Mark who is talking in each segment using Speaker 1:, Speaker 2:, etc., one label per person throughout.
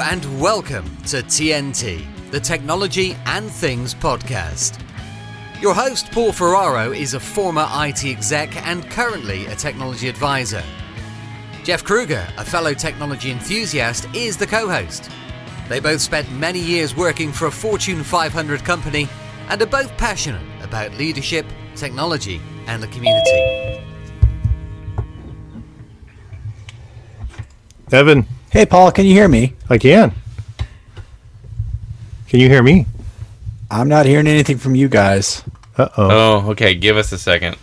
Speaker 1: And welcome to TNT, the Technology and Things podcast. Your host, Paul Ferraro, is a former IT exec and currently a technology advisor. Jeff Kruger, a fellow technology enthusiast, is the co host. They both spent many years working for a Fortune 500 company and are both passionate about leadership, technology, and the community.
Speaker 2: Evan,
Speaker 3: Hey, Paul, can you hear me?
Speaker 2: I can. Can you hear me?
Speaker 3: I'm not hearing anything from you guys.
Speaker 2: Uh oh.
Speaker 4: Oh, okay. Give us a second.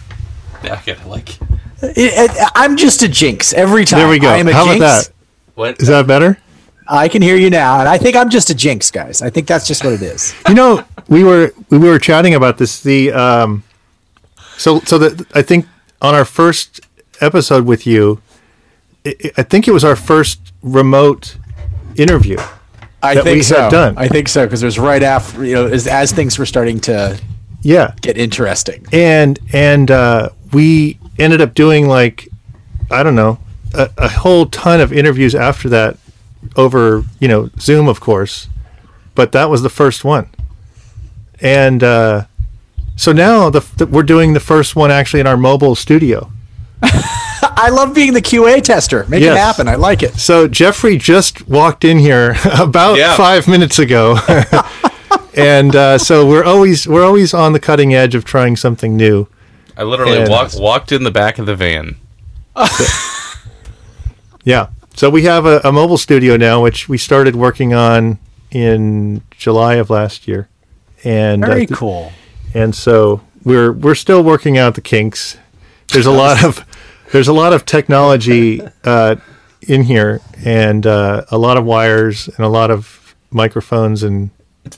Speaker 4: I gotta like.
Speaker 3: It, it, I'm just a jinx every time.
Speaker 2: There we go.
Speaker 3: I am a
Speaker 2: How
Speaker 3: jinx.
Speaker 2: about that?
Speaker 4: What?
Speaker 2: Is that better?
Speaker 3: I can hear you now, and I think I'm just a jinx, guys. I think that's just what it is.
Speaker 2: You know, we were we were chatting about this. The um, so so that I think on our first episode with you, i I think it was our first remote interview.
Speaker 3: I
Speaker 2: That
Speaker 3: think
Speaker 2: we had
Speaker 3: so.
Speaker 2: done.
Speaker 3: I think so because it was right after you know as, as things were starting to
Speaker 2: Yeah,
Speaker 3: get interesting.
Speaker 2: and and uh, we ended up doing like I don't know a, a whole ton of interviews after that over you know Zoom of course, but that was the first one, and uh, so now the, the we're doing the first one actually in our mobile studio.
Speaker 3: I love being the QA tester. Make
Speaker 2: Yes.
Speaker 3: it happen. I like it.
Speaker 2: So Jeffrey just walked in here about
Speaker 4: Yeah.
Speaker 2: five minutes ago, and uh, so we're always we're always on the cutting edge of trying something new.
Speaker 4: I literally
Speaker 2: And-
Speaker 4: walked walked in the back of the van.
Speaker 2: Yeah. So we have a, a mobile studio now, which we started working on in July of last year, and
Speaker 3: Very
Speaker 2: uh, th-
Speaker 3: cool.
Speaker 2: and so we're we're still working out the kinks. There's a lot of there's a lot of technology uh, in here, and uh, a lot of wires and a lot of microphones and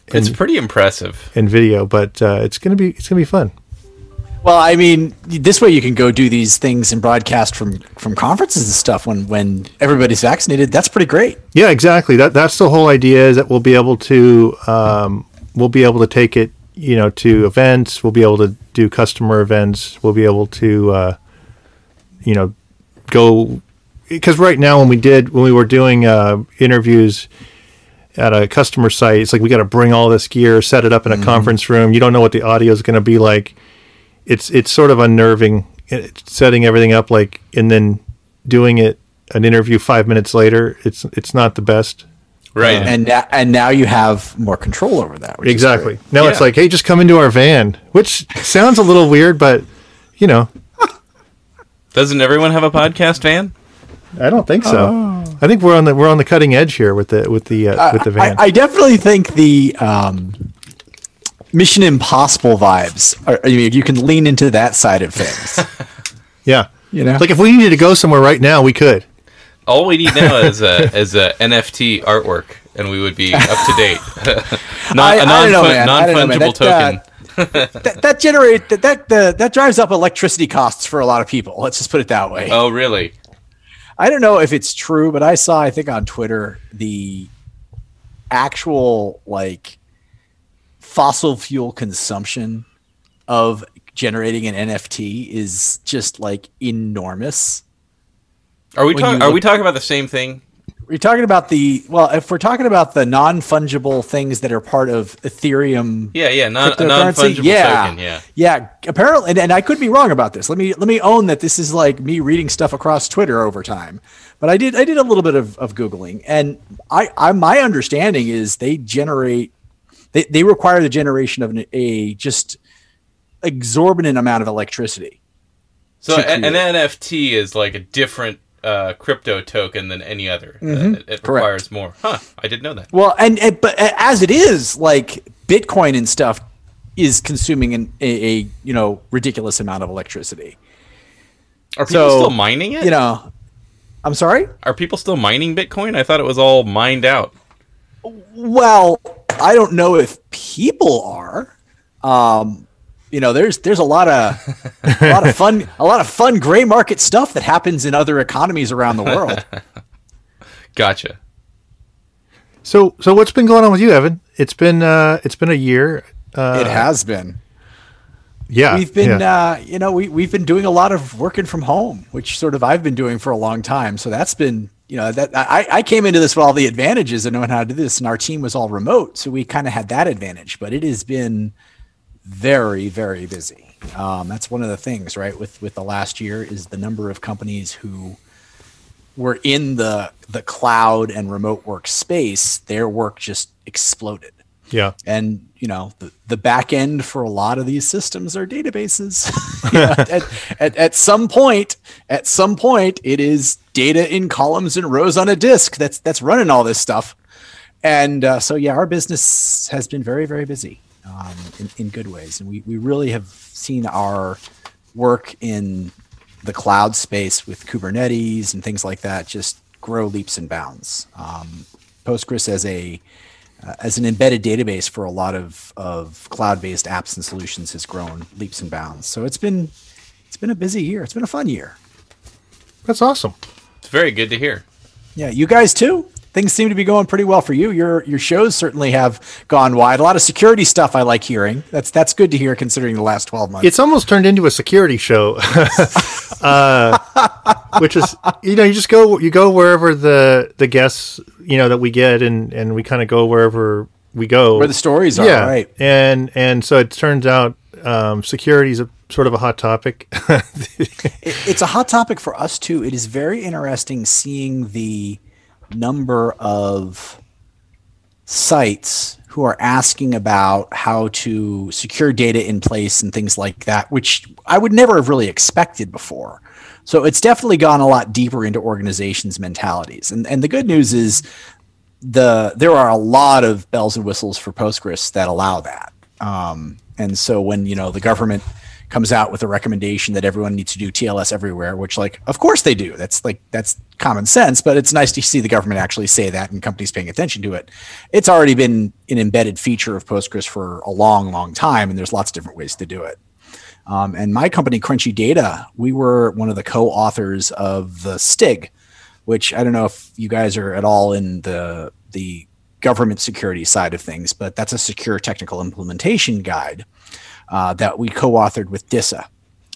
Speaker 4: It's pretty impressive.
Speaker 2: and video, but uh, it's gonna be it's gonna be fun.
Speaker 3: Well, I mean, this way you can go do these things and broadcast from from conferences and stuff when when everybody's vaccinated. That's pretty great.
Speaker 2: Yeah, exactly. That that's the whole idea is that we'll be able to um, we'll be able to take it, you know, to events. We'll be able to do customer events. We'll be able to, uh, you know, go because right now when we did when we were doing uh, interviews at a customer site, it's like we got to bring all this gear, set it up in a conference room. You don't know what the audio is going to be like. It's it's sort of unnerving It's setting everything up like and then doing it an interview five minutes later. It's it's not the best.
Speaker 4: Right.
Speaker 3: And na- and now you have more control over that. Which
Speaker 2: Exactly.
Speaker 3: great.
Speaker 2: Now it's like, hey, just come into our van, which sounds a little weird, but you know,
Speaker 4: Doesn't everyone have a podcast van?
Speaker 2: I don't think so.
Speaker 3: Oh.
Speaker 2: I think we're on the we're on the cutting edge here with the with the uh, with the van.
Speaker 3: I, I definitely think the um, Mission Impossible vibes. Are, I mean, you can lean into that side of things.
Speaker 2: yeah.
Speaker 3: You know?
Speaker 2: like if we needed to go somewhere right now, we could.
Speaker 4: All we need now is a is a NFT artwork, and we would be up to date.
Speaker 3: I-
Speaker 4: non, a
Speaker 3: I
Speaker 4: non
Speaker 3: don't know, man. I don't know, man.
Speaker 4: fungible
Speaker 3: That-
Speaker 4: token.
Speaker 3: that, that generate that that the, that drives up electricity costs for a lot of people. Let's just put it that way.
Speaker 4: oh, really?
Speaker 3: I don't know if it's true, but I saw I think on Twitter the actual like fossil fuel consumption of generating an NFT is just like enormous.
Speaker 4: Are we talking? Are
Speaker 3: look-
Speaker 4: we talking about the same thing?
Speaker 3: We're talking about the well, if we're talking about the non-fungible things that are part of Ethereum
Speaker 4: Yeah, yeah, non, non-fungible
Speaker 3: yeah,
Speaker 4: token. Yeah.
Speaker 3: yeah. Apparently, and, and I could be wrong about this. Let me let me own that this is like me reading stuff across Twitter over time. But I did I did a little bit of, of googling, and I, I my understanding is they generate they, they require the generation of an, a just exorbitant amount of electricity.
Speaker 4: So an. NFT is like a different uh, crypto token than any other. Uh, it it
Speaker 3: Correct.
Speaker 4: requires more. Huh? I didn't know that.
Speaker 3: Well, and, and but as it is, like Bitcoin and stuff is consuming an, a, a you know ridiculous amount of electricity.
Speaker 4: Are people
Speaker 3: So,
Speaker 4: still mining it?
Speaker 3: You know, I'm sorry.
Speaker 4: Are people still mining Bitcoin? I thought it was all mined out.
Speaker 3: Well, I don't know if people are. Um, you know, there's there's a lot of a lot of fun a lot of fun gray market stuff that happens in other economies around the world.
Speaker 4: Gotcha.
Speaker 2: So so what's been going on with you, Evan? It's been uh it's been a year. Uh,
Speaker 3: it has been.
Speaker 2: yeah.
Speaker 3: We've been
Speaker 2: yeah.
Speaker 3: uh, you know, we we've been doing a lot of working from home, which sort of I've been doing for a long time. So that's been you know that I, I came into this with all the advantages of knowing how to do this, and our team was all remote, so we kind of had that advantage. But it has been very, very busy. Um, that's one of the things, right? With with the last year is the number of companies who were in the the cloud and remote work space. Their work just exploded.
Speaker 2: Yeah.
Speaker 3: And you know the, the back end for a lot of these systems are databases. Know, at, at, at some point, at some point, it is data in columns and rows on a disk that's that's running all this stuff. And uh, so yeah, our business has been very very busy um, in, in good ways, and we we really have seen our work in the cloud space with Kubernetes and things like that just grow leaps and bounds. Um, Postgres as a uh, as an embedded database for a lot of, of cloud-based apps and solutions has grown leaps and bounds. So it's been it's been a busy year. It's been a fun year.
Speaker 2: That's awesome.
Speaker 4: It's very good to hear.
Speaker 3: Yeah, you guys too. Things seem to be going pretty well for you. Your your shows certainly have gone wide. A lot of security stuff I like hearing. That's that's good to hear considering the last twelve months.
Speaker 2: It's almost turned into a security show, uh, which is you know you just go you go wherever the the guests you know that we get and and we kind of go wherever we go
Speaker 3: Where the stories are,
Speaker 2: yeah
Speaker 3: right.
Speaker 2: and and so it turns out um, security is a sort of a hot topic.
Speaker 3: It- it's a hot topic for us too. It is very interesting seeing the number of sites who are asking about how to secure data in place and things like that, which I would never have really expected before. So it's definitely gone a lot deeper into organizations' mentalities. And and the good news is the there are a lot of bells and whistles for Postgres that allow that. Um, and so when you know the government comes out with a recommendation that everyone needs to do TLS everywhere, which like of course they do. That's like that's common sense, but it's nice to see the government actually say that and companies paying attention to it. It's already been an embedded feature of Postgres for a long, long time, and there's lots of different ways to do it. Um, and my company, Crunchy Data, we were one of the co-authors of the STIG, which I don't know if you guys are at all in the the government security side of things, but that's a secure technical implementation guide uh, that we co-authored with DISA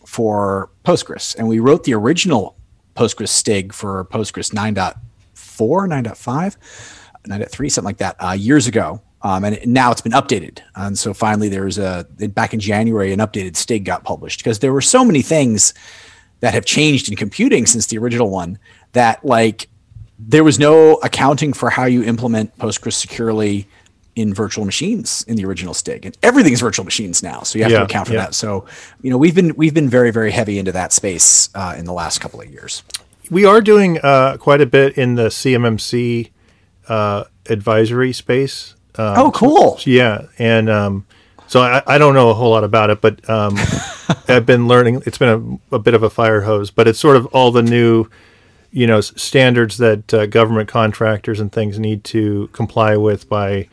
Speaker 3: for Postgres, and we wrote the original Postgres STIG for Postgres 9.4, 9.5, 9.3, something like that, uh, years ago. Um, and it- now it's been updated. And so finally, there's a back in January, an updated STIG got published because there were so many things that have changed in computing since the original one that like there was no accounting for how you implement Postgres securely in virtual machines in the original STIG, and everything's virtual machines now, so you have
Speaker 2: Yeah,
Speaker 3: to account for
Speaker 2: yeah.
Speaker 3: that. So, you know, we've been we've been very very heavy into that space uh, in the last couple of years.
Speaker 2: we are doing uh, quite a bit in the CMMC uh, advisory space. Um,
Speaker 3: oh, cool!
Speaker 2: Yeah, and um, so I, I don't know a whole lot about it, but um, I've been learning. It's been a, a bit of a fire hose, but it's sort of all the new, you know, standards that uh, government contractors and things need to comply with by,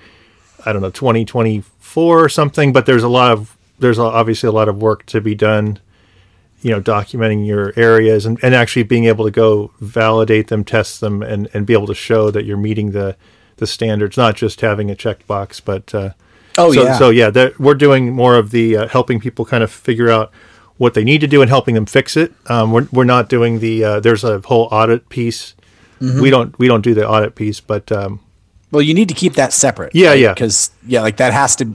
Speaker 2: I don't know, 2024 or something. But there's a lot of there's obviously a lot of work to be done. You know, documenting your areas and, and actually being able to go validate them, test them, and, and be able to show that you're meeting the the standards, not just having a checkbox, but uh,
Speaker 3: Oh,
Speaker 2: so,
Speaker 3: yeah.
Speaker 2: So yeah, we're doing more of the uh, helping people kind of figure out what they need to do and helping them fix it. Um, we're we're not doing the uh, there's a whole audit piece.
Speaker 3: Mm-hmm.
Speaker 2: We don't we don't do the audit piece, but um,
Speaker 3: Well, you need to keep that separate.
Speaker 2: Yeah, yeah.
Speaker 3: Because yeah, like that has to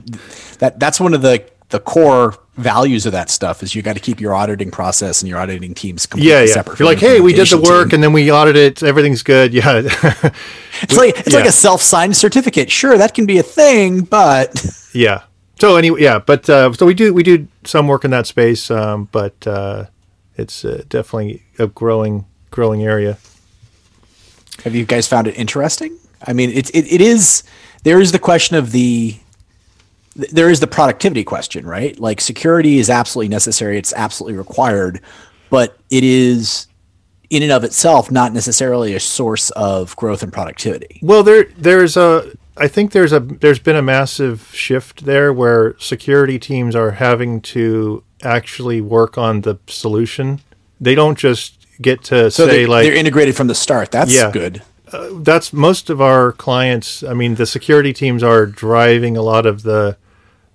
Speaker 3: that that's one of the the core values of that stuff is you got to keep your auditing process and your auditing teams completely
Speaker 2: yeah, yeah.
Speaker 3: separate.
Speaker 2: You're like, hey, we did the work
Speaker 3: team.
Speaker 2: and then we audited it. Everything's good. Yeah,
Speaker 3: it's like it's like a self-signed certificate. Sure, that can be a thing, but
Speaker 2: yeah. So anyway, yeah, but uh, so we do we do some work in that space, um, but uh, it's uh, definitely a growing growing area.
Speaker 3: Have you guys found it interesting? I mean, it, it, it is, there is the question of the, there is the productivity question, right? Like security is absolutely necessary. It's absolutely required, but it is in and of itself not necessarily a source of growth and productivity.
Speaker 2: Well, there there's a I think there's a there's been a massive shift there where security teams are having to actually work on the solution. They don't just get to
Speaker 3: So
Speaker 2: say
Speaker 3: they're,
Speaker 2: like
Speaker 3: they're integrated from the start. That's
Speaker 2: Yeah.
Speaker 3: good.
Speaker 2: Uh, that's most of our clients. I mean, the security teams are driving a lot of the.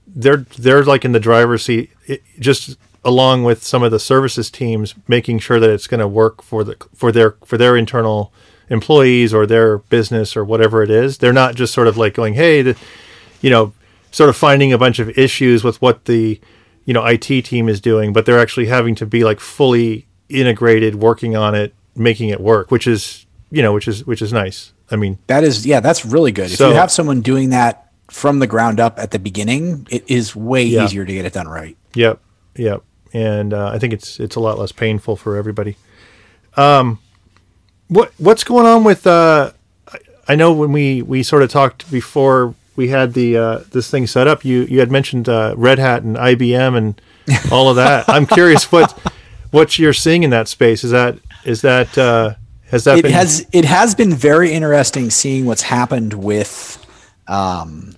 Speaker 2: They're they're like in the driver's seat, it, just along with some of the services teams, making sure that it's going to work for the for their for their internal employees or their business or whatever it is. They're not just sort of like going, hey, the, you know, sort of finding a bunch of issues with what the you know IT team is doing, but they're actually having to be like fully integrated, working on it, making it work, which is you know which is which is nice. I mean,
Speaker 3: that is yeah, that's really good.
Speaker 2: So-
Speaker 3: if you have someone doing that from the ground up at the beginning, it is way
Speaker 2: Yeah.
Speaker 3: easier to get it done right.
Speaker 2: Yep, yep, and uh, I think it's it's a lot less painful for everybody. Um, what what's going on with? Uh, I- know when we we sort of talked before we had the uh, this thing set up. You you had mentioned uh, Red Hat and IBM and all of that. I'm curious what what you're seeing in that space. Is that is that uh, has that
Speaker 3: it
Speaker 2: been
Speaker 3: has it has been very interesting seeing what's happened with um,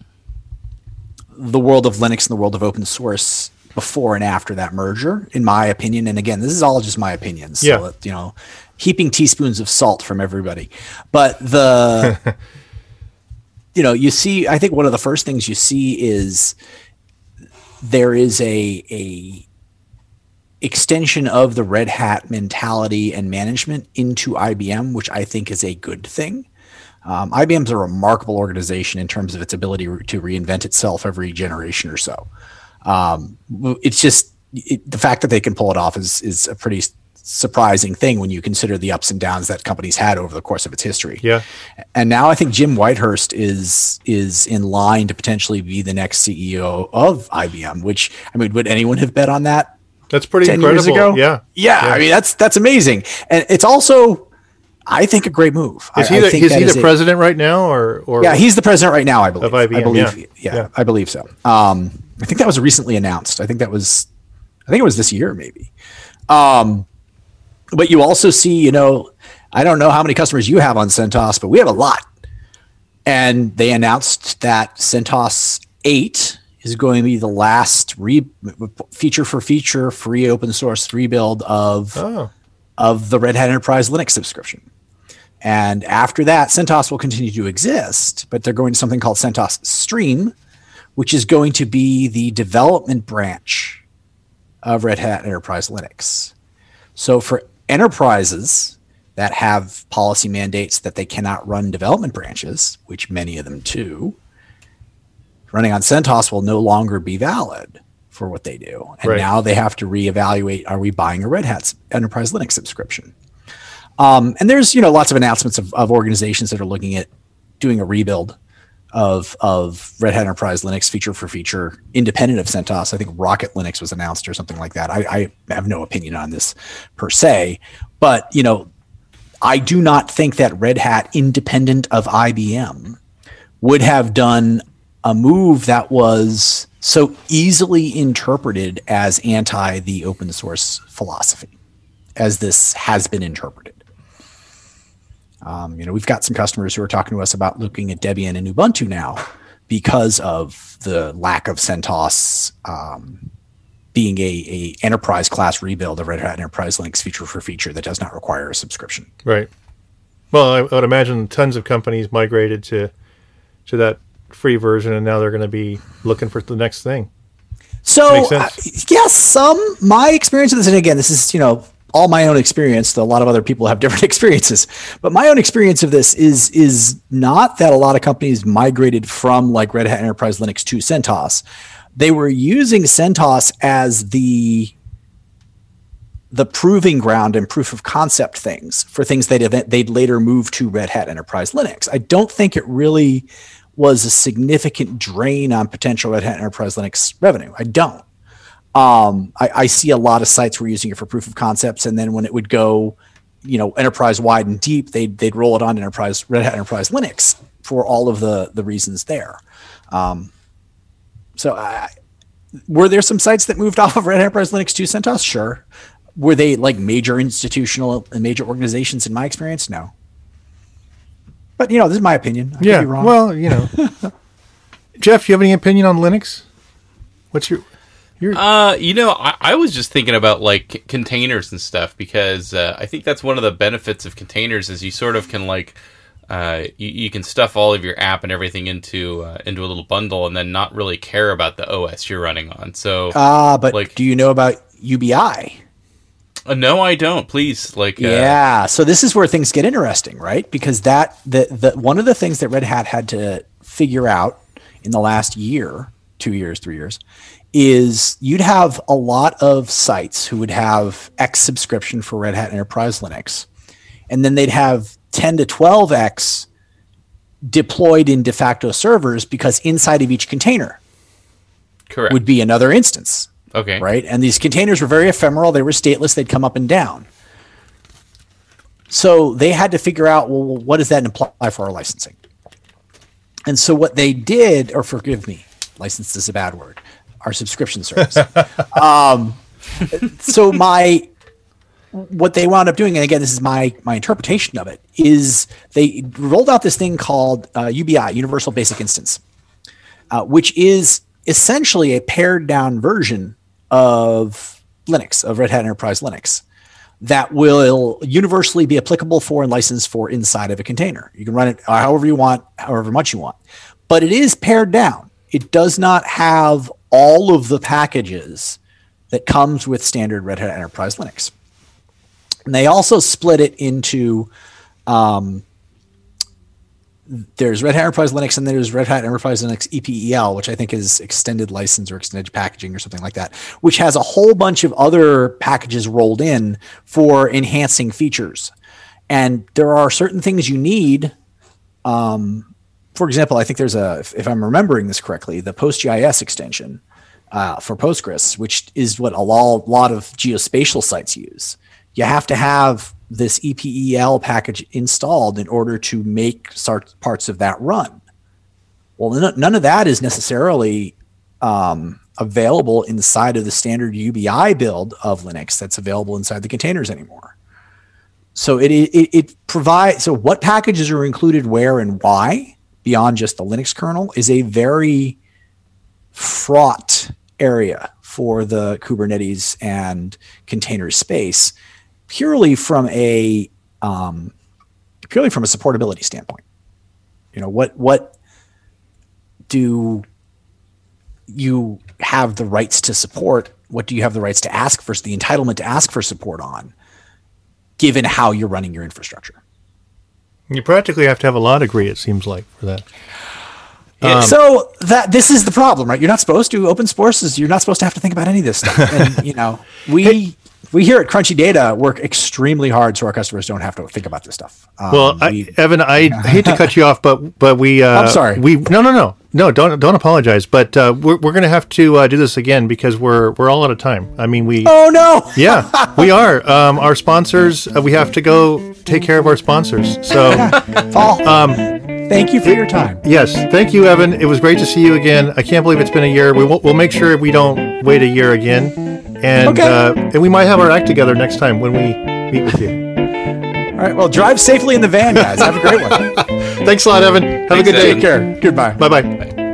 Speaker 3: the world of Linux and the world of open source before and after that merger, in my opinion. And again, this is all just my opinions.
Speaker 2: Yeah.
Speaker 3: So, you know, heaping teaspoons of salt from everybody. But the, you know, you see, I think one of the first things you see is there is a, a, extension of the Red Hat mentality and management into IBM, which I think is a good thing. Um, IBM's a remarkable organization in terms of its ability to reinvent itself every generation or so. Um, it's just it, the fact that they can pull it off is is a pretty surprising thing when you consider the ups and downs that company's had over the course of its history.
Speaker 2: Yeah.
Speaker 3: And now I think Jim Whitehurst is is in line to potentially be the next CEO of IBM. Which I mean, would anyone have bet on that
Speaker 2: that's pretty
Speaker 3: 10
Speaker 2: incredible?
Speaker 3: years ago.
Speaker 2: Yeah,
Speaker 3: yeah. I mean, that's that's amazing, and it's also, I think, a great move.
Speaker 2: Is
Speaker 3: I,
Speaker 2: he the,
Speaker 3: think
Speaker 2: is he
Speaker 3: is
Speaker 2: the president right now, or or
Speaker 3: Yeah, he's the president right now. I believe.
Speaker 2: IBM,
Speaker 3: I believe.
Speaker 2: yeah.
Speaker 3: Yeah,
Speaker 2: Yeah.
Speaker 3: I believe so. Um, I think that was recently announced. I think that was, I think it was this year, maybe. Um, but you also see, you know, I don't know how many customers you have on CentOS, but we have a lot. And they announced that CentOS 8 is going to be the last re- feature for feature free open source rebuild of
Speaker 2: Oh,
Speaker 3: of the Red Hat Enterprise Linux subscription. And after that, CentOS will continue to exist, but they're going to something called CentOS Stream, which is going to be the development branch of Red Hat Enterprise Linux. So for enterprises that have policy mandates that they cannot run development branches, which many of them do, running on CentOS will no longer be valid for what they do. And
Speaker 2: Right.
Speaker 3: now they have to reevaluate are we buying a Red Hat Enterprise Linux subscription? Um, and there's you know lots of announcements of, of organizations that are looking at doing a rebuild of of Red Hat Enterprise Linux feature for feature, independent of CentOS. I think Rocky Linux was announced or something like that. I, I have no opinion on this per se, but you know, I do not think that Red Hat, independent of IBM, would have done a move that was so easily interpreted as anti the open source philosophy, as this has been interpreted. Um, you know, we've got some customers who are talking to us about looking at Debian and Ubuntu now because of the lack of CentOS um, being a, a enterprise class rebuild of Red Hat Enterprise Linux feature for feature that does not require a subscription.
Speaker 2: right. Well, I would imagine tons of companies migrated to to that free version, and now they're going to be looking for the next thing.
Speaker 3: So, uh, yes, some my experience with this, and again, this is you know all my own experience. A lot of other people have different experiences, but my own experience of this is is not that a lot of companies migrated from like Red Hat Enterprise Linux to CentOS. They were using CentOS as the the proving ground and proof of concept things for things they'd event, they'd later move to Red Hat Enterprise Linux. I don't think it really was a significant drain on potential Red Hat Enterprise Linux revenue. I don't. Um, I, I see a lot of sites were using it for proof of concepts, and then when it would go, you know, enterprise wide and deep, they'd they'd roll it on enterprise Red Hat Enterprise Linux for all of the the reasons there. Um, so, I, were there some sites that moved off of Red Hat Enterprise Linux to CentOS? Sure. Were they like major institutional and major organizations? In my experience, no. But you know, this is my opinion. I could
Speaker 2: yeah.
Speaker 3: be wrong.
Speaker 2: Well, you know, Jeff, you have any opinion on Linux? What's your your
Speaker 4: Uh, you know, I, I was just thinking about like c- containers and stuff because uh, I think that's one of the benefits of containers is you sort of can like uh, you, you can stuff all of your app and everything into uh, into a little bundle and then not really care about the OS you're running on. So
Speaker 3: Ah, but
Speaker 4: Like-
Speaker 3: do you know about UBI?
Speaker 4: Uh, no, I don't. Please, like, uh,
Speaker 3: Yeah, so this is where things get interesting, right? Because that the the one of the things that Red Hat had to figure out in the last year, two years, three years, is you'd have a lot of sites who would have X subscription for Red Hat Enterprise Linux, and then they'd have 10 to 12X deployed in de facto servers because inside of each container
Speaker 4: correct.
Speaker 3: would be another instance
Speaker 4: okay,
Speaker 3: right? And these containers were very ephemeral. They were stateless. They'd come up and down. So they had to figure out, well, what does that imply for our licensing? And so what they did, or forgive me, license is a bad word, our subscription service. um, so my what they wound up doing, and again, this is my my interpretation of it, is they rolled out this thing called uh, UBI, Universal Basic Instance, uh, which is essentially a pared down version of Linux, of Red Hat Enterprise Linux, that will universally be applicable for and licensed for inside of a container. You can run it however you want, however much you want, but it is pared down. It does not have all of the packages that comes with standard Red Hat Enterprise Linux. And they also split it into um, there's Red Hat Enterprise Linux and there's Red Hat Enterprise Linux EPEL, which I think is extended license or extended packaging or something like that, which has a whole bunch of other packages rolled in for enhancing features. And there are certain things you need. Um, for example, I think there's a, if, if I'm remembering this correctly, the PostGIS extension uh, for Postgres, which is what a lo- lot of geospatial sites use. You have to have this EPEL package installed in order to make start parts of that run. Well, none, none of that is necessarily um, available inside of the standard UBI build of Linux that's available inside the containers anymore. So it, it, it provides, so what packages are included where and why beyond just the Linux kernel is a very fraught area for the Kubernetes and container space purely from a um, purely from a supportability standpoint. You know what what do you have the rights to support? What do you have the rights to ask for the entitlement to ask for support on, given how you're running your infrastructure?
Speaker 2: You practically have to have a law degree, it seems like, for that.
Speaker 3: Um, so that this is the problem, right? You're not supposed to open sources. You're not supposed to have to think about any of this stuff. And you know, we we here at Crunchy Data work extremely hard so our customers don't have to think about this stuff. Um,
Speaker 2: Well,
Speaker 3: we-
Speaker 2: I, Evan, I hate to cut you off, but but we. Uh,
Speaker 3: I'm sorry.
Speaker 2: We no no no no don't don't apologize. But uh, we're we're gonna have to uh, do this again because we're we're all out of time. I mean we.
Speaker 3: oh no!
Speaker 2: Yeah, we are. Um, our sponsors. Uh, we have to go take care of our sponsors. So
Speaker 3: Paul, um, thank you for your time.
Speaker 2: yes, thank you, Evan. It was great to see you again. I can't believe it's been a year. We will, we'll make sure we don't wait a year again, and
Speaker 3: Okay.
Speaker 2: uh, and we might have our act together next time when we meet with you.
Speaker 3: All right, well, drive safely in the van, guys. Have a great one.
Speaker 2: Thanks a lot, Evan. Have
Speaker 4: Thanks,
Speaker 2: a good day.
Speaker 4: Evan.
Speaker 3: Take care. Goodbye.
Speaker 2: Bye bye.